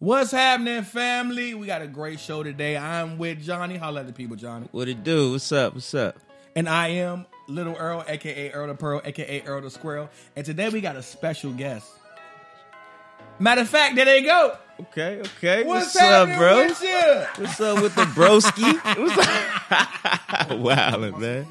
What's happening, family? We got a great show today. I'm with Johnny. Holla at the people, Johnny. What it do? What's up? What's up? And I am Little Earl, aka Earl the Pearl, aka Earl the Squirrel. And today we got a special guest. Matter of fact, there they go. Okay, okay. What's, What's, up, bro? with you? What's up with the broski? What's up? wow, man.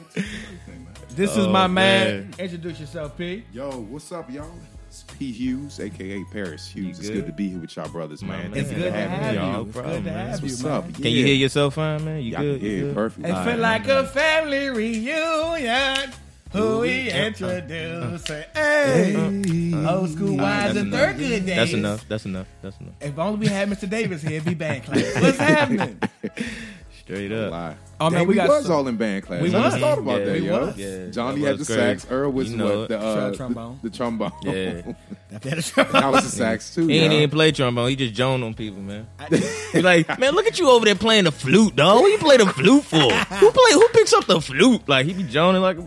This is Oh, my man. man. Introduce yourself, P. Yo, what's up, y'all? It's P. Hughes, aka Paris Hughes. It's good? good to be here with y'all brothers, man. man. It's good to have you. y'all. Good to have you, What's up? Can you hear yourself fine, man? You Yeah, good? can You hear good? perfect. It feel like a family reunion. Who we introduce? Uh, uh, uh. Say, hey, old school wise and third good days. That's enough. That's enough. That's enough. If only we had Mr. Davis here, it'd be band class. What's happening? Straight Don't up. lie. Oh, man, Dang, we we, got was some- all in band class. We I was. just thought about Yeah, that, we yo. was. Yeah, Johnny that had the was sax. Earl was You know what? The, uh, Sure, the- trombone. The, trombone. Yeah. that was the sax too. He ain't yo. even play trombone. He just joned on people, man. He's like, man, look at you over there playing the flute, dog. What you play the flute for? Who play? Who picks up the flute? Like he be joning like a.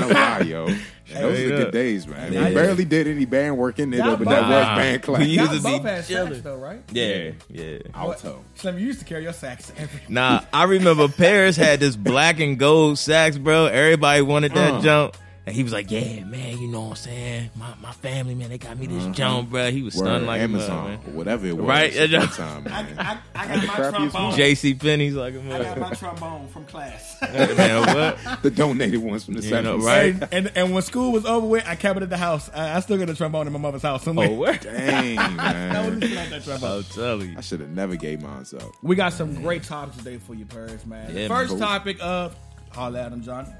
No lie, yo. Those are Straight good days, man. Yeah. We barely did any band work in there, Y'all though, but that both- was Nah. band class. We Y'all used to both be had sax chilling. though, right? Yeah, yeah. Alto. Slim, you used to carry your sax every. Nah, I remember Paris had this black and gold sax, bro. Everybody wanted that Uh. jump. And he was like, yeah, man, you know what I'm saying? My, my family, man, they got me this mm-hmm. jump, bro. He was Word, stunned like Amazon a mug, or whatever it was Right? at that time, man. I, I got my crappiest trombone. J.C. Penney's like I got mug. my trombone from class. man, what? the donated ones from the You know, right? and, and and when school was over with, I kept it at the house. I, I still got a trombone in my mother's house. somewhere. Oh, what? Dang, I man. that trombone. I'll tell you. I should have never gave mine up. We got some great topics today for you, Paris, man. Yeah, First man. topic of holla at him, John.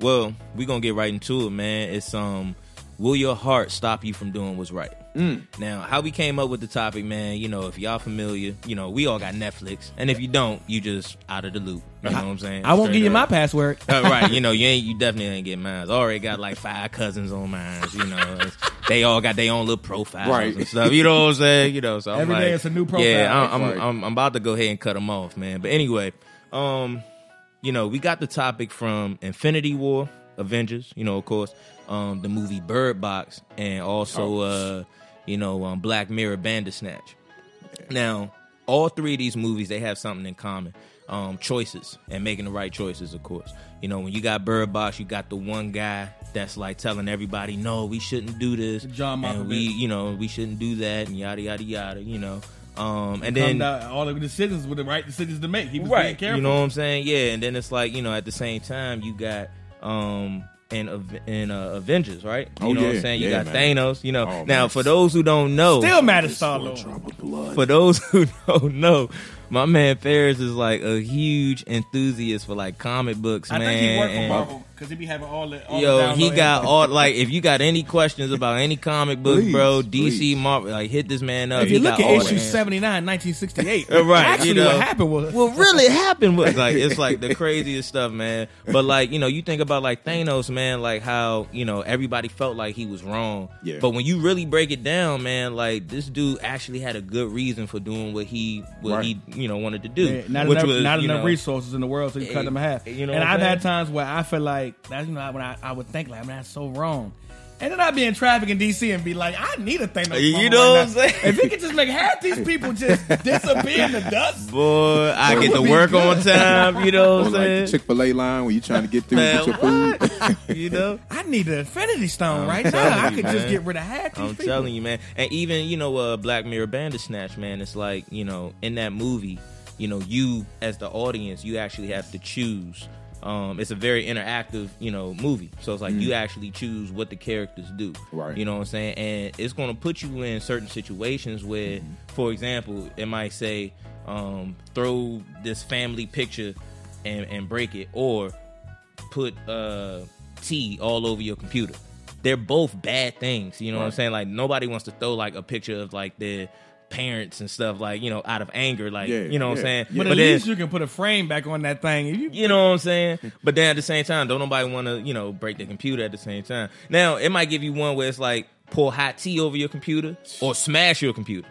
Well, we gonna get right into it, man. It's um, will your heart stop you from doing what's right? Mm. Now, how we came up with the topic, man. You know, if y'all familiar, you know, we all got Netflix, and if you don't, you just out of the loop. You know what I'm saying? I won't Straight give you my password. Uh, right, you know, you ain't, you definitely ain't getting mine. I already got like five cousins on mine. You know, they all got their own little profiles Right. and stuff. You know what I'm saying? You know, so I'm Every like, day it's a new profile. Yeah, I'm, I'm, I'm, I'm about to go ahead and cut them off, man. But anyway, um, you know, we got the topic from Infinity War, Avengers. You know, of course, um, the movie Bird Box, and also, uh, you know, um, Black Mirror Bandersnatch. Now, all three of these movies they have something in common. Um, choices and making the right choices, of course. You know, when you got Bird Box, you got the one guy that's like telling everybody, "No, we shouldn't do this." John and we, you know, we shouldn't do that, and yada yada yada. You know, um, and then down, all the decisions were the right decisions to make. He was being right, careful. you know what I'm saying? Yeah, and then it's like you know, at the same time, you got um. In, Av- in uh, Avengers, right? You Oh, know what I'm saying? You Yeah, got man. Thanos. You know. Oh, now, man. for those who don't know, Still mad at Star Lord. for those who don't know, my man Paris is like a huge enthusiast for like comic books, I man. think he worked for and- Marvel because he be having all the. All Yo, the he got and- all like if you got any questions about any comic book, Please, bro, DC please. Marvel, like hit this man up. If you He look got at all the issue answers. 79, 1968, Uh, right, actually you know. what happened was. What really happened was like it's like the craziest stuff, man. But like you know, you think about like Thanos, man, like how you know everybody felt like he was wrong. Yeah. But when you really break it down, man, like this dude actually had a good reason for doing what he what Right. he you know wanted to do, Yeah, not which enough, was not enough know, resources in the world, so you cut Eh, them in half. you know and I've had times where I feel like that's you know when I, I would think like man that's so wrong, and then I'd be in traffic in DC and be like I need a thing. You know right what now. I'm saying? If he could just make half these people just disappear in the dust, Boy, I get to work good. on time. You know what I'm like the saying? Chick Fil A line when you're trying to get through Man, and get your food. what? you know. I need the Infinity Stone I'm right now. telling I you, could just get rid of half these I'm people. telling you, man. And even you know, uh, Black Mirror Bandersnatch, man. It's like you know, in that movie, you know, you as the audience, you actually have to choose. Um, it's a very interactive, you know, movie. So it's like you actually choose what the characters do. Right. You know what I'm saying? And it's going to put you in certain situations where, for example, it might say, um, throw this family picture and, and break it, or put uh tea all over your computer. They're both bad things. You know what I'm saying? Like nobody wants to throw like a picture of like their parents and stuff like you know out of anger. Like Yeah, you know what I'm yeah. saying? But, at then- least you can put a frame back on that thing. If you, you know what I'm saying? But then at the same time, don't nobody want to, you know, break the computer at the same time. Now, it might give you one where it's like pour hot tea over your computer or smash your computer.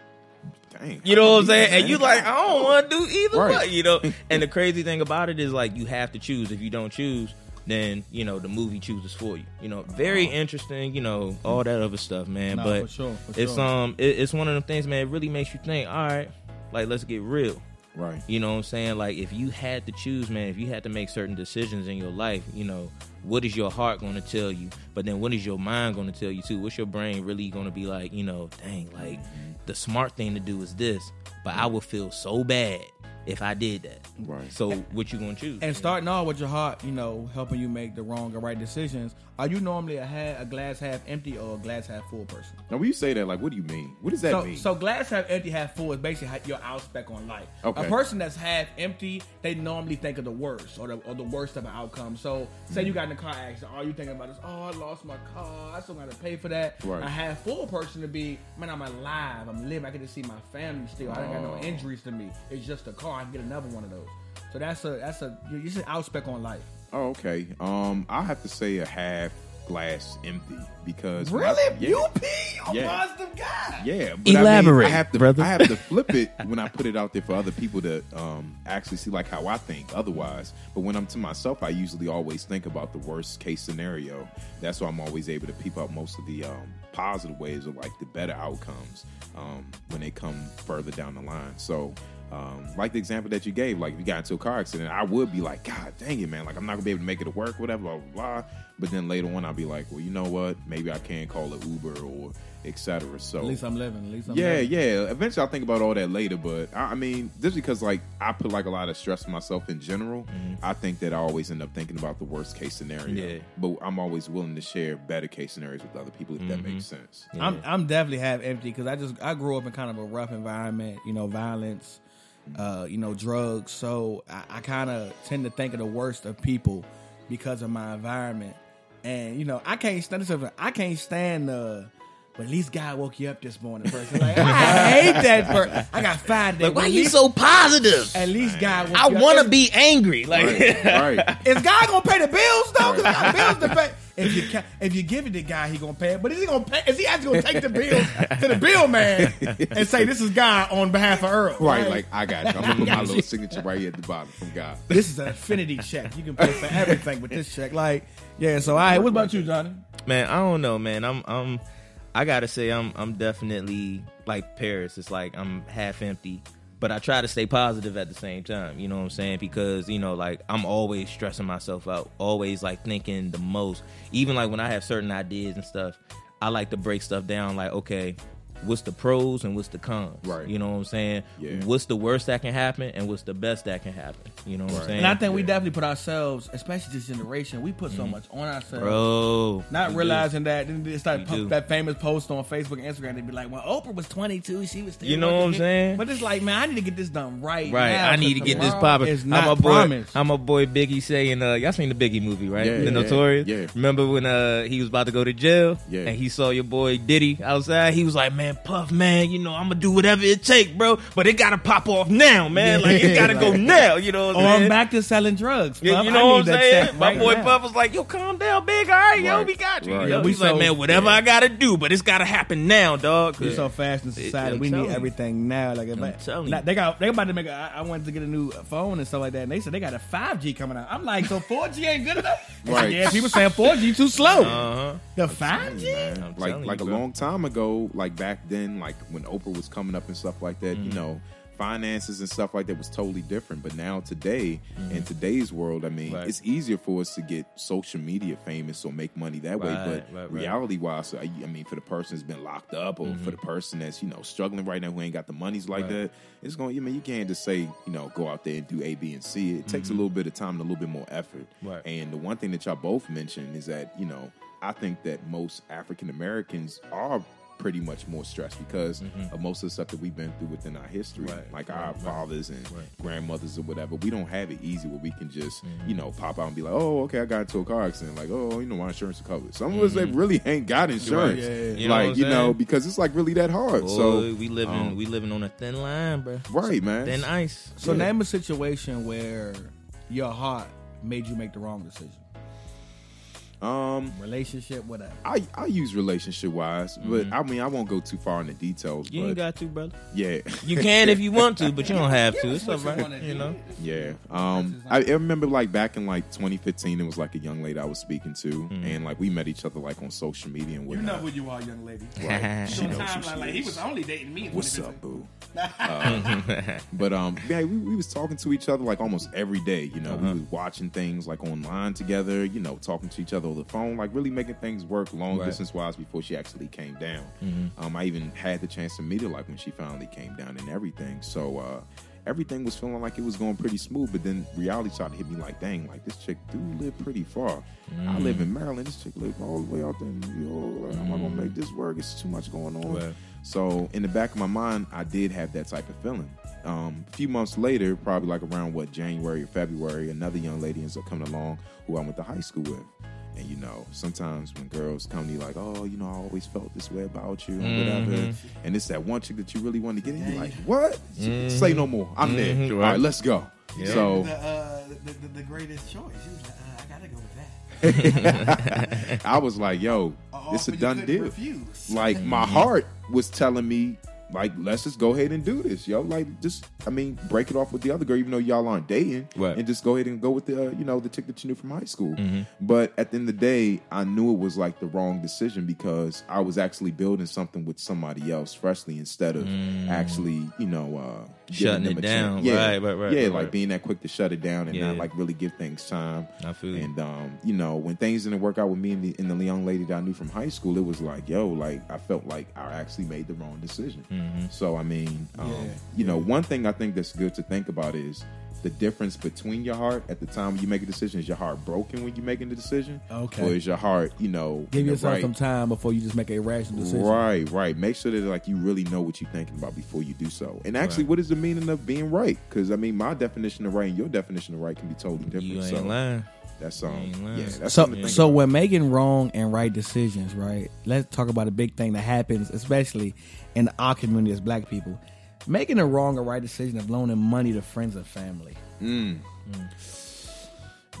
Dang. You know what I'm saying? And you like, I don't want to do either Right. way, you know? And the crazy thing about it is like you have to choose. If you don't choose, then you know the movie chooses for you. You know, very interesting. You know, all that other stuff, man. Nah, but for sure, for it's sure. um, it, it's one of them things, man. It really makes you think. All right, like let's get real. Right. You know what I'm saying? Like if you had to choose, man, if you had to make certain decisions in your life, you know, what is your heart going to tell you? But then what is your mind going to tell you too? What's your brain really going to be like, you know, dang, like the smart thing to do is this, but I would feel so bad if I did that. Right. So what you going to choose? And starting off with your heart, you know, helping you make the wrong or right decisions. Are you normally a, ha- a glass half empty or a glass half full person? Now, when you say that, like, what do you mean? What does that So, mean? so glass half empty, half full is basically your outspec on life. Okay. A person that's half empty, they normally think of the worst or the, or the worst of an outcome. So, say you got in a car accident, all you thinking about is, oh, I lost my car, I still got to pay for that. Right. A half full person to be, man, I'm alive, I'm living, I get to see my family still, I ain't got no Oh. injuries to me. It's just a car, I can get another one of those. So that's a that's a you you should outspec on life. oh, okay. Um, I have to say a half glass empty because when I- Really? yeah. You pee? You a Yeah. positive guy. Yeah, but I, mean, Elaborate, I have to, brother. I have to flip it when I put it out there for other people to um, actually see like how I think. Otherwise, but when I'm to myself, I usually always think about the worst case scenario. That's why I'm always able to peep out most of the um, positive ways or like the better outcomes um, when they come further down the line. So. Um, like the example that you gave, like if you got into a car accident, I would be like, God dang it, man! Like I'm not gonna be able to make it to work, whatever, blah blah. blah. But then later on, I'll be like, well, you know what? Maybe I can call it Uber or etc. So At least I'm living. At least I'm yeah, living. yeah. Eventually, I'll think about all that later. But I, I mean, just because like I put like a lot of stress on myself in general, I think that I always end up thinking about the worst case scenario. Yeah. But I'm always willing to share better case scenarios with other people if that makes sense. I'm I'm definitely half empty because I just I grew up in kind of a rough environment, you know, violence, uh, you know, drugs. So I, I kind of tend to think of the worst of people because of my environment, and you know, I can't stand this. I can't stand the. But at least God woke you up this morning, person. Like, I hate that person. I got five days. like, why At you least- so positive? At least God. Woke I want to be angry. Like, Right, right. Is God gonna pay the bills though? Because I got bills to pay. If you ca- if you give it to God, he gonna pay it. But is he gonna pay? Is he actually gonna take the bill to the bill man and say this is God on behalf of Earl? Right, like I got you. I'm gonna put my little signature right here at the bottom from God. this is an affinity check. You can pay for everything with this check. Like yeah. So all right, what about you, Johnny? man, I don't know, man. I'm, I'm, I gotta say, I'm, I'm definitely like Paris. It's like I'm half empty, but I try to stay positive at the same time. You know what I'm saying? Because you know, like I'm always stressing myself out, always like thinking the most. Even like when I have certain ideas and stuff, I like to break stuff down. Like, okay. What's the pros and what's the cons? Right. You know what I'm saying? Yeah. What's the worst that can happen and what's the best that can happen? You know what I'm saying? And I think we definitely put ourselves, especially this generation, we put so much on ourselves. Bro. Not we do. realizing that then it's like We that famous post on Facebook and Instagram. They'd be like, "When Oprah was 22, she was still." You know what I'm saying? But it's like, man, I need to get this done right. Right, now, I need to get this tomorrow popping. Is I'm a boy. promised. I'm a boy. Biggie saying, uh, "Y'all seen the Biggie movie, right? Yeah, the yeah, Notorious. yeah. Remember when uh he was about to go to jail? Yeah. and he saw your boy Diddy outside. He was like, "Man, Puff, man, you know I'm gonna do whatever it take, bro. But it gotta pop off now, man. Like it gotta go now. You know what Or I'm I'm saying? back to selling drugs. Yeah, Puff. you I know what I'm saying? My right boy now. Puff was like, "Yo, calm down, big. All right, yo, we got you." Right. Yo, Yeah, we he's like, "Man, whatever yeah. I gotta do, but it's gotta happen now, dog." We're so fast in society. I'm we need you. everything now. Like, if I- telling they got they about to make. A, I I wanted to get a new phone and stuff like that, and they said they got a five G coming out. I'm like, so four G ain't good enough. Right. Yeah, people saying four G too slow. Uh huh. the five G. like like a long time ago, like back then, like when Oprah was coming up and stuff like that, Mm-hmm. you know, finances and stuff like that was totally different. But now today, Mm-hmm. in today's world, I mean, Right. it's easier for us to get social media famous or make money that way. But right, right. reality wise, I, I mean, for the person that's been locked up or for the person that's you know struggling right now who ain't got the monies like Mm-hmm. Right. that, it's going. I mean, you can't just say you know go out there and do A, B, and C. It takes a little bit of time and a little bit more effort. Mm-hmm. Right. And the one thing that y'all both mentioned is that, you know, I think that most African Americans are pretty much more stressed because of most of the stuff that we've been through within our history. Mm-hmm. Right, Like right, our right, fathers and right. grandmothers or whatever. We don't have it easy where we can just, Mm-hmm. you know, pop out and be like, oh, okay, I got into a car accident. Like, oh, you know, my insurance is covered. Some of us, they really ain't got insurance. yeah, yeah. Mm-hmm. You like, I'm you know, because it's like really that hard. Boy, so, we living um, we living on a thin line, bro. right, man. Thin ice. So Yeah. name a situation where your heart made you make the wrong decision. Um, relationship, whatever. I I use relationship wise, but I mean I won't go too far into details. You but ain't got to, brother. yeah, You can if you want to, but you don't have to. It's all what you You know. yeah. Um, I, I remember like back in like 2015, it was like a young lady I was speaking to, and like we met each other like on social media and You whatnot. know who you are, young lady. Right. She She knows who she like he is. was only dating me. What's up, boo? Uh, but um, yeah, we, we was talking to each other like almost every day. You know, we was watching things like online together. You know, talking to each other on the phone, like really making things work long Right. distance wise before she actually came down. Um, I even had the chance to meet her like when she finally came down and everything. So uh, everything was feeling like it was going pretty smooth. But then reality started to hit me like, dang, like this chick do live pretty far. I live in Maryland. This chick live all the way out there in New York. Like, I'm not gonna make this work. It's too much going on. Right. So in the back of my mind, I did have that type of feeling. Um, a few months later, probably like around what January or February, another young lady ends up coming along who I went to high school with. And you know, sometimes when girls come to you like, oh, you know, I always felt this way about you and whatever, and it's that one chick that you really want to get in, you're like, what? Say no more. I'm there. All right, let's go. So The, uh, the, the, the greatest choice. He was like, uh, I gotta go with that. I was like, yo, Uh, it's a done deal. Refuse. like my heart was telling me like let's just go ahead and do this yo like just i mean break it off with the other girl even though y'all aren't dating Right. and just go ahead and go with the uh, you know the chick that you knew from high school Mm-hmm. but at the end of the day i knew it was like the wrong decision because i was actually building something with somebody else freshly instead of actually you know uh Mm. Shutting them it down. yeah Right, right, right, yeah right, like right. being that quick to shut it down and Yeah. not like really give things time I feel you. and um, you know, when things didn't work out with me and the, and the young lady that I knew from high school, it was like, yo, like I felt like I actually made the wrong decision. Mm-hmm. So I mean, um, Yeah. you know, one thing I think that's good to think about is the difference between your heart at the time you make a decision. Is your heart broken when you're making the decision? Okay. Or is your heart, you know, Give yourself right- some time before you just make a rational decision. Right, right. Make sure that like you really know what you're thinking about before you do so. And actually, what is the meaning of being right? Because I mean, my definition of right and your definition of right can be totally different. You ain't so lying. that's um, yeah. That's So, so about. when making wrong and right decisions, right? Let's talk about a big thing that happens, especially in our community as Black people. Making a wrong or right decision of loaning money to friends and family. Hmm. Hmm.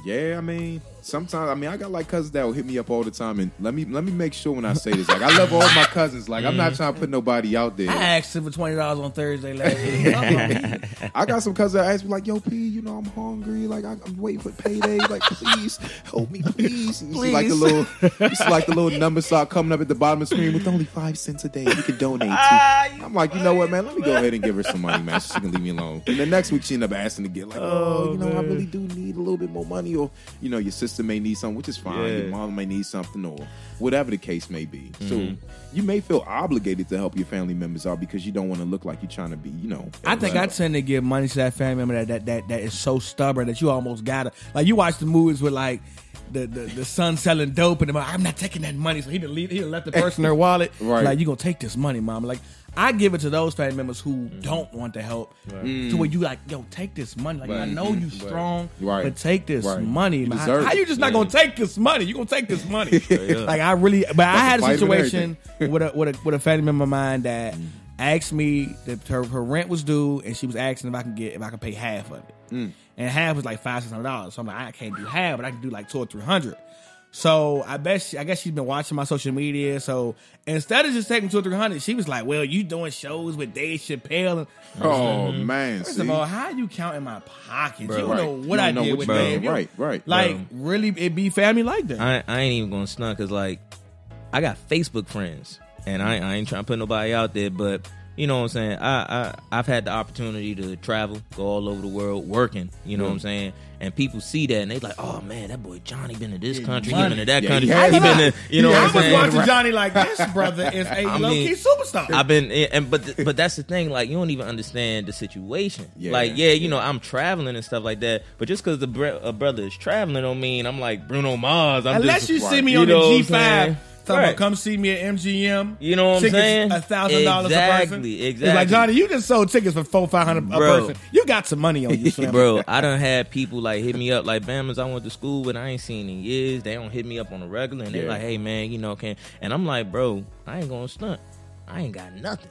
Yeah, I mean, sometimes I mean I got like cousins that will hit me up all the time, and let me let me make sure when I say this, like I love all my cousins. Like I'm not mm-hmm. trying to put nobody out there. I asked him for twenty dollars on Thursday last week. I got some cousins that ask me like, "Yo, P, you know I'm hungry. Like I, I'm waiting for payday. Like please help me, please." And It's like the little, it's like the little number start coming up at the bottom of the screen with only five cents a day you can donate to. Ah, I'm like, you know what, man? Let me go ahead and give her some money, man. So she can leave me alone. And the next week she end up asking to get like, "Oh, oh you know, I really do need a little bit more money, or you know, your sister may need something, which is fine. Yeah. Your mom may need something, or whatever the case may be. So mm-hmm. you may feel obligated to help your family members out because you don't want to look like you're trying to be, you know. I think I tend to give money to that family member that that, that, that is so stubborn that you almost gotta like you watch the movies with like the, the, the son selling dope and the mom, I'm not taking that money, so he done leave, he done left the person their wallet. Right. Like you gonna take this money, mom. Like I give it to those family members who mm. don't want to help. To where you like, yo, take this money. Like I know you strong, Right. but take this Right. money. You man. deserve How, it. you just not gonna take this money? You gonna take this money? Like I really, but I had a fight and situation with a with a with a family member of mine that mm. asked me that her, her rent was due and she was asking if I can get if I can pay half of it. Mm. And half was like five six hundred dollars. So I'm like, I can't do half, but I can do like two or three hundred. So I bet she, I guess she's been watching my social media. So instead of just taking two or three hundred, she was like, "Well, you doing shows with Dave Chappelle." And, Oh man, mm-hmm. First see? of all, how you count in my pockets? Bro, you don't right. know what don't I know did with you Dave. Right, right. Like Bro. really, it be family like that. I, I ain't even gonna stunt because like I got Facebook friends and I, I ain't trying to put nobody out there, but you know what I'm saying. I, I I've had the opportunity to travel, go all over the world working. You know what I'm saying. And people see that and they like, oh man, that boy Johnny been to this country, he been to that Yeah, country, he he been to, you know He what I'm I'm was saying. watching Johnny like this brother is a I low mean, key superstar. I've been, and but but that's the thing. Like you don't even understand the situation. Yeah. like yeah, you know I'm traveling and stuff like that. But just because the bre- a brother is traveling, don't mean I'm like Bruno Mars. I'm Unless just, you see me You on the know what I'm G five, talking Right. about come see me at MGM. You know what I'm tickets saying? A thousand dollars a person. Exactly, It's like. Johnny, you just sold tickets for four five hundred a person. You got some money on you, Bro, I done had people like hit me up like Bama's I went to school but I ain't seen in years. They don't hit me up on a regular and they Yeah. like, hey man, you know, can and I'm like, bro, I ain't gonna stunt. I ain't got nothing.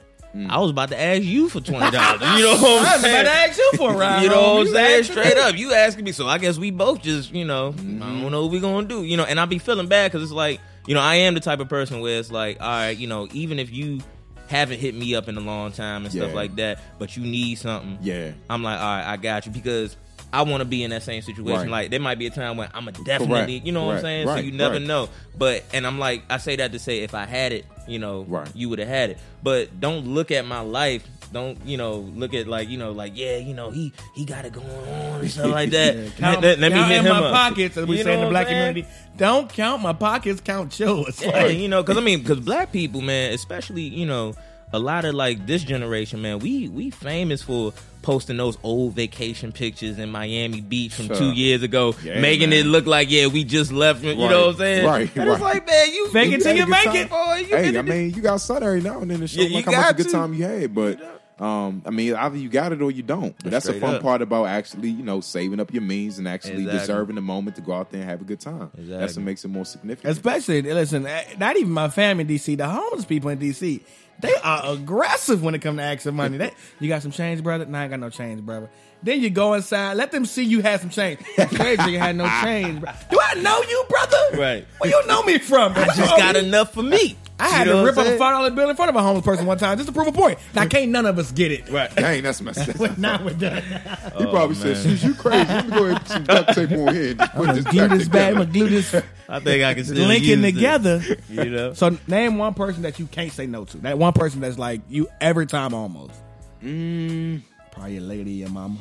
I was about to ask you for twenty dollars. You know what I I'm was about saying? to ask you for a ride. You know home. what I'm You saying? Straight me. up, you asking me, so I guess we both just, you know, Mm-hmm. I don't know what we gonna do, you know. And I be feeling bad because it's like, you know, I am the type of person where it's like, all right, you know, even if you haven't hit me up in a long time and stuff Yeah. like that, but you need something, Yeah. I'm like, all right, I got you because I want to be in that same situation. Right. Like there might be a time when I'm a definitely, Correct. you know what I'm Right. saying. so you never Right. know. But and I'm like, I say that to say if I had it, you know, Right. you would have had it. But don't look at my life. Don't you know? Look at like you know, like yeah, you know, he he got it going on and stuff like that. Yeah, count, let, let me count hit in my up. pockets, as we You say in the black I'm community. Don't count my pockets, count yours. Yeah, Like, you know, because I mean, because black people, man, especially you know, a lot of like this generation, man, we we famous for posting those old vacation pictures in Miami Beach from Sure. two years ago, Yeah, making man. it look like yeah, we just left. You know what I'm saying? Right, And it's like man, you Fake it till you make time. it. boy, you Hey, I mean, you got sun every now and then to show Yeah, you like how much a good time you had, but um, I mean, either you got it or you don't. But that's the fun up. part about actually, you know, saving up your means and actually Exactly. deserving the moment to go out there and have a good time. That's what makes it more significant. Especially, listen, eh, not even my family in DC, the homeless people in DC, they are aggressive when it comes to asking money. They, you got some change, brother? No, I ain't got no change, brother. Then you go inside, let them see you had some change. That's crazy, you had no change. bro. Do I know you, brother? Right. Where you know me from? I just got oh, enough for me. I had You know to rip up a five dollar bill in front of a homeless person one time just to prove a point. Now can't none of us get it. Right. Dang, that's messed up. But now we're done. He probably oh, said, "Sis, you crazy? Let me go ahead and put some duct tape on here and just put this glue this back. I'm gonna glue this I think I can still linking use it, together. You know. So name one person that you can't say no to. That one person that's like you every time almost. Mm, Probably your lady, your mama.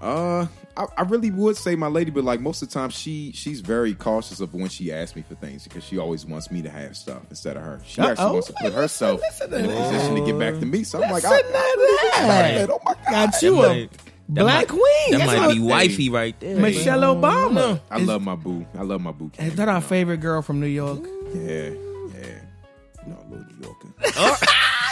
Uh, I, I really would say my lady, but like most of the time, she she's very cautious of when she asks me for things because she always wants me to have stuff instead of her. She Uh-oh. actually wants to put herself listen to in a position to get back to me. So I'm like, Listen I, to I, that. oh my god, Got you That a might- that black might- queen. That might be wifey right there. Michelle Obama. I Is- love my boo. I love my boo. Is that our favorite girl from New York? Yeah, yeah. A little New Yorker.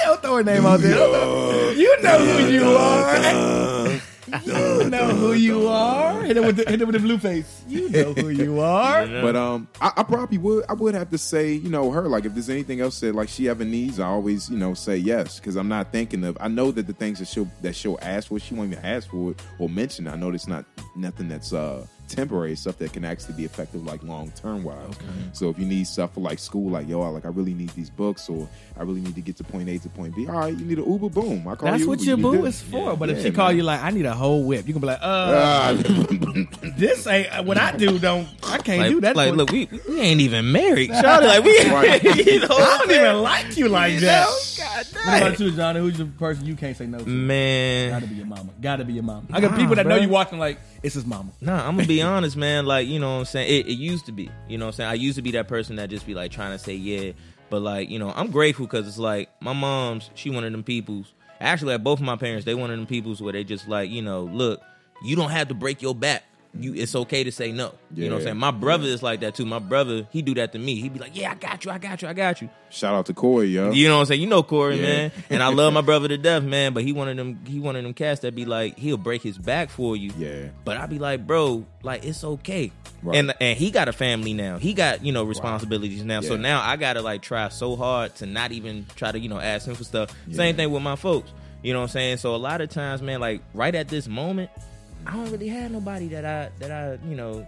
Don't throw her name out there. You know who you are. You know who you are. Hit it with the, hit it with the blue face. You know who you are. But um, I, I probably would. I would have to say, you know, her. Like, if there's anything else that like she ever needs, I always, you know, say yes because I'm not thinking of. I know that the things that she'll that she'll ask for, she won't even ask for it or mention. it. I know it's not nothing that's uh temporary stuff that can actually be effective like long term wise. So if you need stuff for like school, like yo, I, like I really need these books or I really need to get to point A to point B. All right, you need an Uber. Boom, I call That's you. what Uber, your you boo is this. for. But if Yeah, she call man. you like, I need a whole whip, you can be like, uh, Ah, this ain't what I do. Don't I can't Like, do that. like for- look, we, we ain't even married. Shawty, like we, Right. you know, I don't even like you like you that. know? God What about you, Johnny? Who's the person you can't say no to? Man, Gotta be your mama. Gotta be your mama. I got Nah, people that know you watching like it's his mama. Nah, I'm gonna be honest, man. Like, you know what I'm saying? It, it used to be. You know what I'm saying? I used to be that person that just be like trying to say yeah. But like, you know, I'm grateful because it's like my mom's, she one of them people's actually like both of my parents, they one of them people's where they just like, you know, look, you don't have to break your back. You it's okay to say no. You know what I'm saying? My brother is like that too. My brother, he do that to me. He'd be like, Yeah, I got you, I got you, I got you. Shout out to Corey, yo. You know what I'm saying? You know Corey, Yeah. man. And I love my brother to death, man. But he one of them he one of them cats that be like, he'll break his back for you. Yeah. But I'd be like, bro, like it's okay. Right. And and he got a family now. He got, you know, responsibilities now. So now I gotta like try so hard to not even try to, you know, ask him for stuff. Same thing with my folks. You know what I'm saying? So a lot of times, man, like right at this moment, I don't really have nobody that I that I, you know,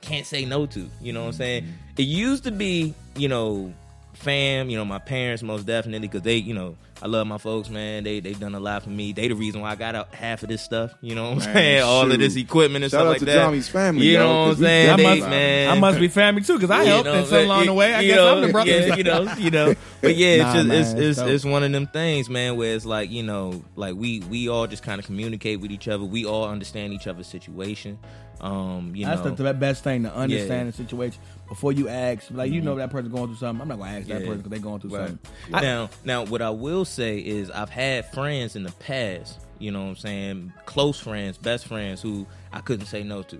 can't say no to. You know what I'm saying? Mm-hmm. It used to be, you know, fam, you know, my parents most definitely because they, you know, I love my folks, man. They they've done a lot for me. They the reason why I got out half of this stuff. You know what I'm Man, saying? All of this equipment and Shout stuff out like to that. Johnny's family, You know what I'm saying? I must, man. I must be family too because I You helped know, in along you- the way. I guess know, I'm the brother. Yeah, you know, you know. But yeah, it's Nah, just man, it's it's it's, dope. it's one of them things, man, where it's like, you know, like we we all just kind of communicate with each other. We all understand each other's situation. Um, you That's know. the, the best thing to understand Yeah. the situation before you ask. Like you know that person going through something. I'm not gonna ask that Yeah. person because they're going through Right. something. Now, now, what I will say is I've had friends in the past, you know what I'm saying, close friends, best friends who I couldn't say no to.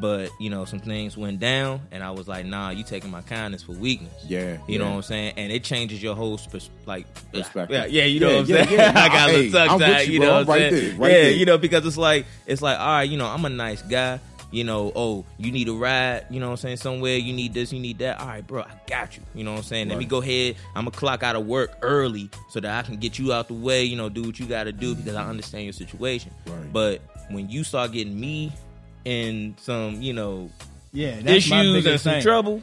But, you know, some things went down and I was like, nah, you taking my kindness for weakness. Yeah, You know yeah. what I'm saying? And it changes your whole pers- like Perspective. Yeah, yeah, you know Yeah, what I'm yeah, saying? yeah. I got a little with you, you bro. know I'm what I'm right saying? there, right yeah, there. you know, because it's like it's like, all right, you know, I'm a nice guy. You know, oh, you need a ride, you know what I'm saying, somewhere, you need this, you need that. All right, bro, I got you. You know what I'm saying? Let me go ahead. I'm gonna clock out of work early so that I can get you out the way, you know, do what you gotta do because I understand your situation. Right. But when you start getting me in some, you know, Yeah, issues and some thing. trouble,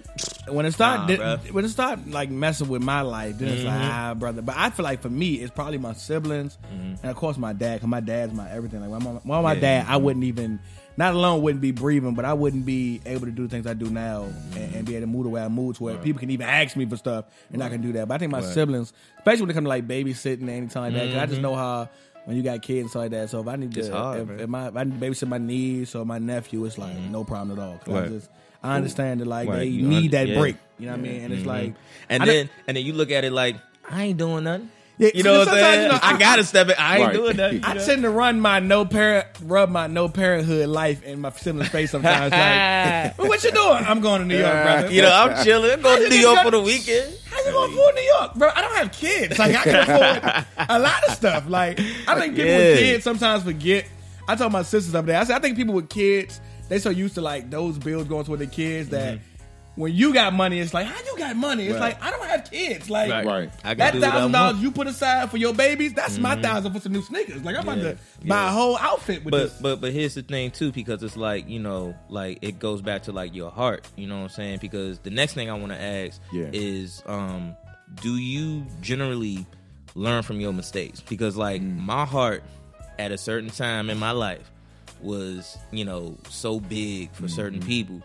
when it start Nah, when it start like messing with my life, then it's like Mm-hmm. ah, brother. But I feel like for me, it's probably my siblings and of course my dad. Cause my dad's my everything. Like my, my, my Yeah. dad, I wouldn't even, not alone wouldn't be breathing, but I wouldn't be able to do the things I do now and, and be able to move the way I move to where people can even ask me for stuff and I can do that. But I think my siblings, especially when it comes to like babysitting and anything like that, 'cause I just know how. When you got kids and stuff like that, so if I need to, Mm-hmm. Hard, if, if, my, if I need to babysit my niece or my nephew, it's like no problem at all. 'Cause I Right. just, I understand that like Right. they You need under- that yeah. break. You know what I mean? And it's like, and I then and then you look at it like I ain't doing nothing. Yeah, you know what I'm saying? you know, I, I- gotta step it. I ain't Right. doing nothing. I know? tend to run my no parent, rub my no parenthood life in my sibling's face sometimes. like, well, what you doing? I'm going to New York, brother. You know, I'm chilling. I'm going to New get York got- for the weekend. How you gonna afford New York, bro? I don't have kids. Like I can afford a lot of stuff. Like I think people Yeah. with kids sometimes forget. I told my sisters up there. I said I think people with kids they so used to like those bills going toward their kids that. Mm-hmm. When you got money, it's like, how you got money? It's Right. like, I don't have kids. Like, Right. Right. I can that do what I thousand dollars you put aside for your babies, that's my thousand for some new sneakers. Like, I'm Yeah. about to buy a whole outfit with But this. but but here's the thing too, because it's like you know, like it goes back to like your heart. You know what I'm saying? Because the next thing I want to ask Yeah. is, um, do you generally learn from your mistakes? Because like Mm. my heart, at a certain time in my life, was you know so big for certain Mm-hmm. people,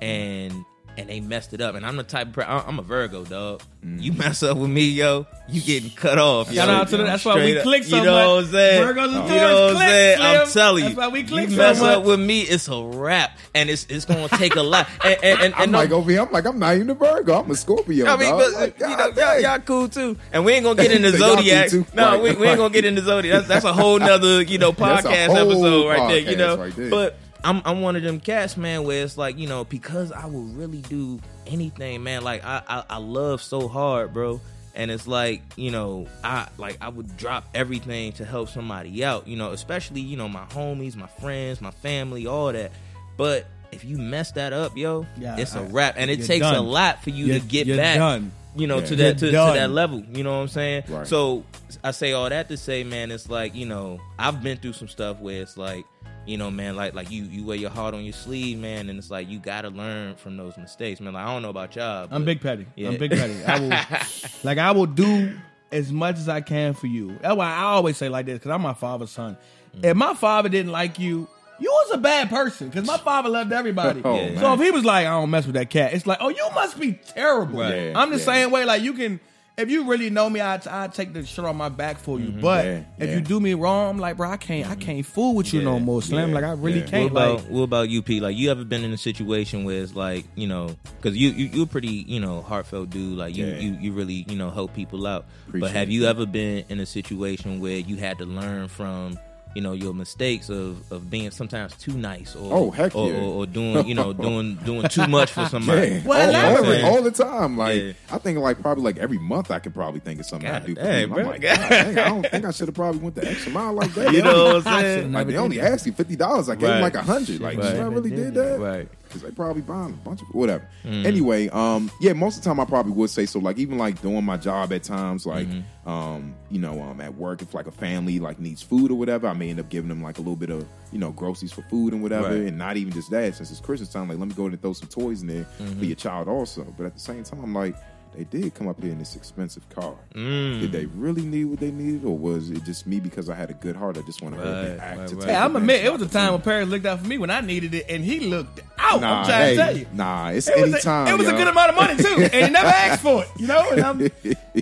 and and they messed it up. And I'm the type of per- I- I'm a Virgo dog. Mm. You mess up with me, yo, you getting cut off. Shout yo. out to them. That's why we up. click so You know much. what I'm saying? Virgos and you Taurus know what I'm click, saying? I'm telling you. That's why we click you mess much. up with me, it's a wrap, and it's it's gonna take a lot. And, and, and, I'm and like no- over here. I'm like I'm not even a Virgo. I'm a Scorpio. I mean, dog. but, Like, you know, y'all, y'all cool too, and we ain't gonna get into Y'all cool zodiac. No, Right, we, we ain't gonna get into zodiac. That's, that's a whole nother you know podcast episode right there. You know, right but I'm I'm one of them cats, man, where it's like you know because I will really do anything, man. Like I I, I love so hard, bro. And it's like you know, I like I would drop everything to help somebody out. You know, especially you know my homies, my friends, my family, all that. But if you mess that up, yo, Yeah, it's a wrap, and it takes a lot for you You're- to get back. done. You know, Yeah. to that to, to that level. You know what I'm saying? Right. So I say all that to say, man, it's like you know I've been through some stuff where it's like you know, man, like like you you wear your heart on your sleeve, man, and it's like you got to learn from those mistakes, man. Like I don't know about y'all. I'm big petty. Yeah. I'm big petty. I will, like, I will do as much as I can for you. That's why I always say like this because I'm my father's son. Mm. If my father didn't like you, you was a bad person because my father loved everybody. Oh, Yeah. So if he was like, I don't mess with that cat, it's like, oh, you must be terrible. Right. I'm the Yeah. same way. Like you can. If you really know me, I I take the shirt on my back for you. Mm-hmm. But Yeah, if yeah. you do me wrong, I'm like, bro, I can't, I mm-hmm. can't fool with you no more, Slim. yeah, like I really yeah. Can't. about like, what about you, P? Like you ever been in a situation where it's like you know because you you you're pretty you know heartfelt dude. Like you Yeah. you, you really you know help people out. but Appreciate have it. you ever been in a situation where you had to learn from you know your mistakes of, of being sometimes too nice or Oh, heck or, yeah. or, or doing you know doing doing too much for somebody. Yeah. Well, all, elaborate. all, all the time. Like Yeah. I think like probably like every month I could probably think of something I God do. dang. I'm bro. like, God dang, I don't think I should have probably went the extra mile like that. You They know only- what I'm saying? Like they only did asked you fifty dollars. I gave them like a hundred. Like Right. should I really did that? Right. Because they probably buying a bunch of whatever. Mm. Anyway, um, yeah, most of the time I probably would say so. Like even like doing my job at times, like Mm-hmm. um, you know, um, at work if like a family like needs food or whatever, I may end up giving them like a little bit of you know groceries for food and whatever, Right. and not even just that. Since it's Christmas time, like let me go in and throw some toys in there Mm-hmm. for your child also. But at the same time, I'm like. They did come up here in this expensive car. Mm. Did they really need what they needed, or was it just me because I had a good heart? I just want to Right, act right, to right. take Hey, I'm advantage admit, it was a time when opportunity. Paris looked out for me when I needed it, and he looked out. Nah, I'm trying hey, to tell you. nah, it's It was, anytime. a, it was a good amount of money too, and he never asked for it. You know, and I'm,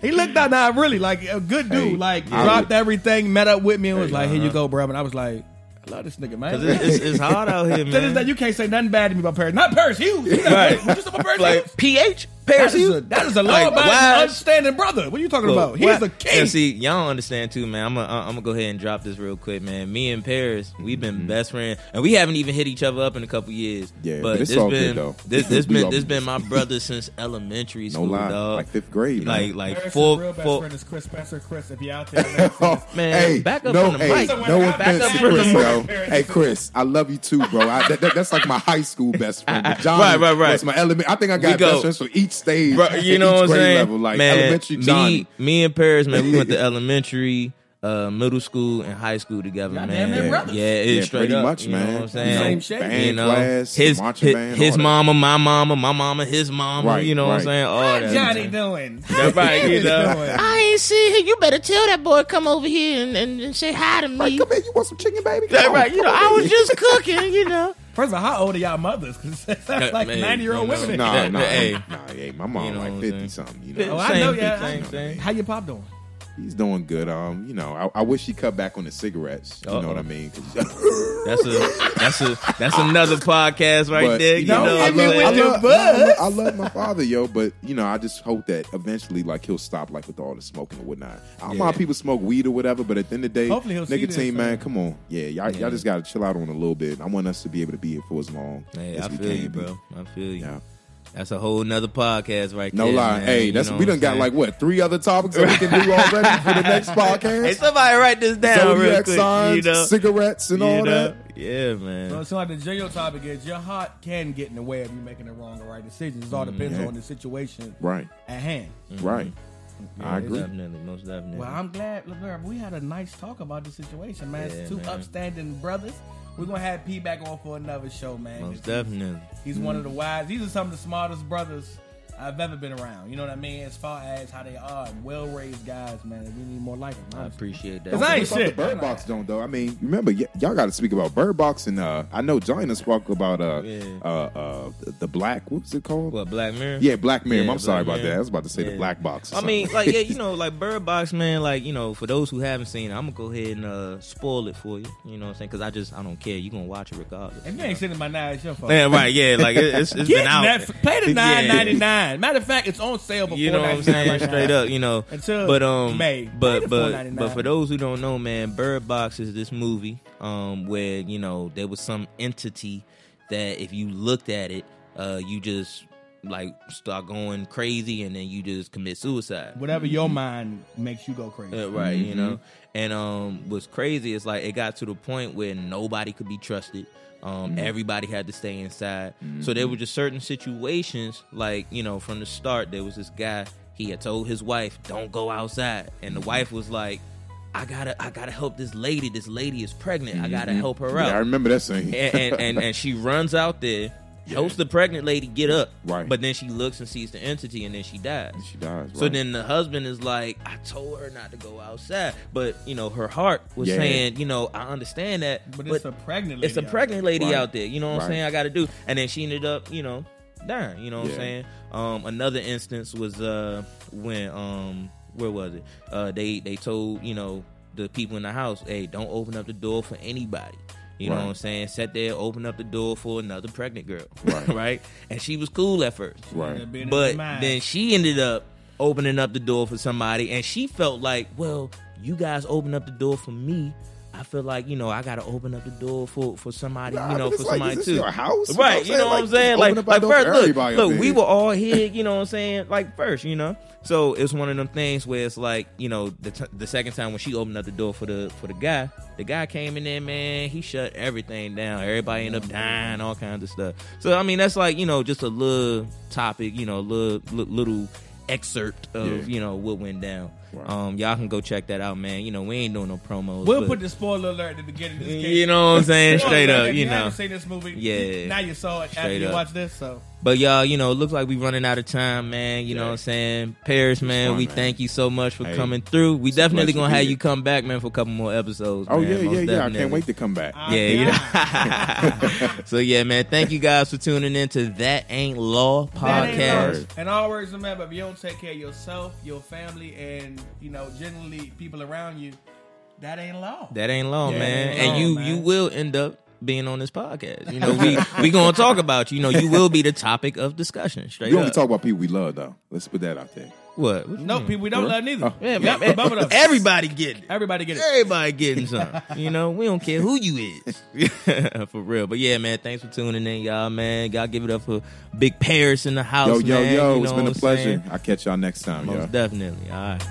he looked out. Now, really, like a good dude, Hey, like I dropped would- everything, met up with me, and was Hey, like, "Here you uh-huh. go, bro." And I was like, "I love this nigga, man." Cause it's, it's, it's hard out here, To this day, man. you can't say nothing bad to me about Paris. Not Paris Hughes. You know, Right. Would you say about Paris Like Hughes? PH. Paris, That is you- a, that is a like, law-abiding, why- understanding brother. What are you talking Look, about? He's what- the king. And see, y'all understand too, man. I'm gonna I'm gonna go ahead and drop this real quick, man. Me and Paris, we've been Mm-hmm. best friends, and we haven't even hit each other up in a couple years. Yeah, but, but it's this all been good, though. this this been this been my brother since elementary school, No school, lie, dog. like fifth grade, like man. like Paris' four real best four. friend is Chris Spencer. Chris, if you're out there, man, Oh, Man, hey, back up no, from the hey, mic. No Back offense up to from Chris, mic. though. Hey, Chris, I love you too, bro. I, that, that- that's like my high school best friend. But Johnny Right, right, right. was my element. I think I got best friends for each stage. Bro, you know what I'm saying? Level, like man, elementary Johnny. me, me and Paris, man, we went to elementary, uh, middle school, and high school together, Y'all man. damn. Yeah, it's Yeah, straight pretty up, much, you know man. what I'm saying? Same shape. Band you know, class, his marching his, band, his all that. mama, my mama, my mama, his mama. Right, you know what I'm saying? All What that. Johnny doing? That's right, you know. doing? I ain't see him. You better tell that boy come over here and, and, and say hi to me. Like, come here, you want some chicken, baby? Come That's on, right, you know, on, I was just cooking, you know. First of all, how old are y'all mothers? Because it sounds like Man, ninety year old you know. women. Nah, That- nah, hey. nah, hey, my mom You know like fifty something. You know, Oh, I know, yeah. same I- thing. How your pop doing? He's doing good. Um, you know, I, I wish he cut back on the cigarettes. You Uh-oh. know what I mean? That's a that's a that's another podcast right But, there. you You know, know, I me love, with I, the love. I love- I love my father, yo. But you know, I just hope that eventually, like, he'll stop, like, with all the smoking and whatnot. I don't Yeah. mind people smoke weed or whatever, but at the end of the day, Hopefully he'll see this, nicotine, man, man. come on, yeah, y'all, Yeah. y'all just gotta chill out on a little bit. I want us to be able to be here for as long Hey, as I we feel can you, bro. I feel you. Yeah. That's a whole nother podcast right No there. No lie. man. Hey, You that's know we done got like what three other topics that we can do already for the next podcast. Hey, somebody write this down real Zodiac quick. signs, you know, cigarettes, and you all know? that. Yeah, man. So, so like the general topic is your heart can get in the way of you making the wrong or right decisions. It all mm-hmm. depends Yeah. on the situation Right, at hand. Mm-hmm. right. I agree. Definitely, most definitely. Well, I'm glad. Look, look, we had a nice talk about the situation, man. Yeah, It's two man. upstanding brothers. We're gonna have P back on for another show, man. most 'cause definitely. He's one of the wise. These are some of the smartest brothers I've ever been around. You know what I mean? As far as how they are, well raised guys, man. We need more like them. I appreciate that. Cause I ain't shit. The Bird Box don't though. I mean, remember y- y'all got to speak about Bird Box and uh, I know Johnny done spoke about uh, Yeah. uh, uh, the black. What's it called? What Black Mirror? Yeah, Black Mirror. Yeah, I'm sorry Black about Mirror. that. I was about to say the Black Box. I mean, like, yeah, you know, like Bird Box, man. Like, you know, for those who haven't seen it, I'm gonna go ahead and uh, spoil it for you. You know what I'm saying? Because I just, I don't care. You gonna watch it regardless. If you ain't sitting by now, it's your fault. Yeah, right. Yeah, like it, it's, it's Get been out. Netflix. Pay the nine ninety nine. Matter of fact, it's on sale before You know what I'm saying? right Straight up, you know. Until but um, May. But but but for those who don't know, man, Bird Box is this movie um where you know there was some entity that if you looked at it, uh, you just like start going crazy and then you just commit suicide. Whatever your mind makes you go crazy. Uh, right, Mm-hmm. you know. And um what's crazy is like it got to the point where nobody could be trusted. Um Mm-hmm. everybody had to stay inside. So there were just certain situations like, you know, from the start there was this guy, he had told his wife, "Don't go outside." And the Mm-hmm. wife was like, "I got to I got to help this lady. This lady is pregnant. I got to help her Mm-hmm. yeah, I remember that scene. and, and, and and she runs out there, helps the pregnant lady get up. Right. But then she looks and sees the entity and then she dies. she dies. So right. then the husband is like, I told her not to go outside. But, you know, her heart was Yeah. saying, you know, I understand that. But it's a pregnant lady. it's a out pregnant lady Right. out there. You know what I'm saying? I got to do. And then she ended up, you know, dying. You know what Yeah. I'm saying? Um, another instance was uh, when, um, where was it? Uh, they, they told, you know, the people in the house, hey, don't open up the door for anybody. You know what I'm saying? Sat there, open up the door for another pregnant girl. Right. right? And she was cool at first. right. there. Being in But then she ended up opening up the door for somebody, and she felt like, well, you guys opened up the door for me. I feel like you know I got to open up the door for for somebody, Nah, you know, for like, somebody too. your house? You know right? You know what I'm saying? saying? Like, like first, look, look, we were all here. You know what I'm saying? Like first, you know. So it's one of them things where it's like, you know, the t- the second time when she opened up the door for the for the guy, the guy came in there, man. He shut everything down. Everybody ended up dying, all kinds of stuff. So I mean, that's like you know, just a little topic, you know, a little little excerpt of Yeah. you know what went down. Right. Um, y'all can go check that out, man. You know, we ain't doing no promos. We'll put the spoiler alert at the beginning of this case. you know what I'm saying? Straight up, you you know. haven't seen this movie, Yeah. now you saw it after Straight you up. watched this. So But y'all, you know, it looks like we running out of time, man. You know what I'm saying? Paris, man, fun, we man. thank you so much for Hey, coming through. We definitely gonna to have be you come back, man, for a couple more episodes. Oh man, yeah, most yeah, yeah. I can't wait to come back. I- Yeah, you know. so yeah, man, thank you guys for tuning in to That Ain't Law That ain't podcast. law. And always remember, if you don't take care of yourself, your family, and you know, generally people around you, that ain't law. That ain't law, Yeah, man. ain't and you man. you will end up being on this podcast. You know, we we gonna talk about you. You know, you will be the topic of discussion. Straight We up. only talk about people we love, though. Let's put that out there. what? What No, mean? people, we don't love neither. Oh. Yeah, Yeah, man, both of them. everybody getting it. Everybody get it. Everybody getting something. You know, we don't care who you is. for real. But yeah, man, thanks for tuning in, y'all, man. Gotta give it up for Big Paris in the house. Yo, yo, man. yo, You it's know been a pleasure. saying? I'll catch y'all next time, Most y'all. definitely. All right.